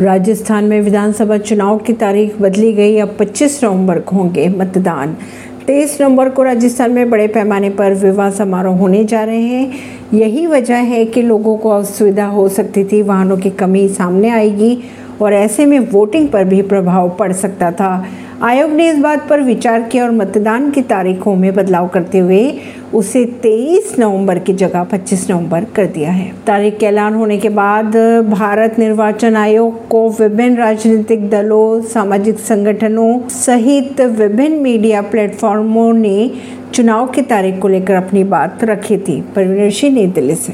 राजस्थान में विधानसभा चुनाव की तारीख बदली गई। अब 25 नवंबर को होंगे मतदान। तेईस नवंबर को राजस्थान में बड़े पैमाने पर विवाह समारोह होने जा रहे हैं। यही वजह है कि लोगों को असुविधा हो सकती थी। वाहनों की कमी सामने आएगी और ऐसे में वोटिंग पर भी प्रभाव पड़ सकता था। आयोग ने इस बात पर विचार किया और मतदान की तारीखों में बदलाव करते हुए उसे 23 नवंबर की जगह 25 नवंबर कर दिया है। तारीख के ऐलान होने के बाद भारत निर्वाचन आयोग को विभिन्न राजनीतिक दलों, सामाजिक संगठनों सहित विभिन्न मीडिया प्लेटफॉर्मों ने चुनाव की तारीख को लेकर अपनी बात रखी थी। परवीन सिंह, नई दिल्ली से।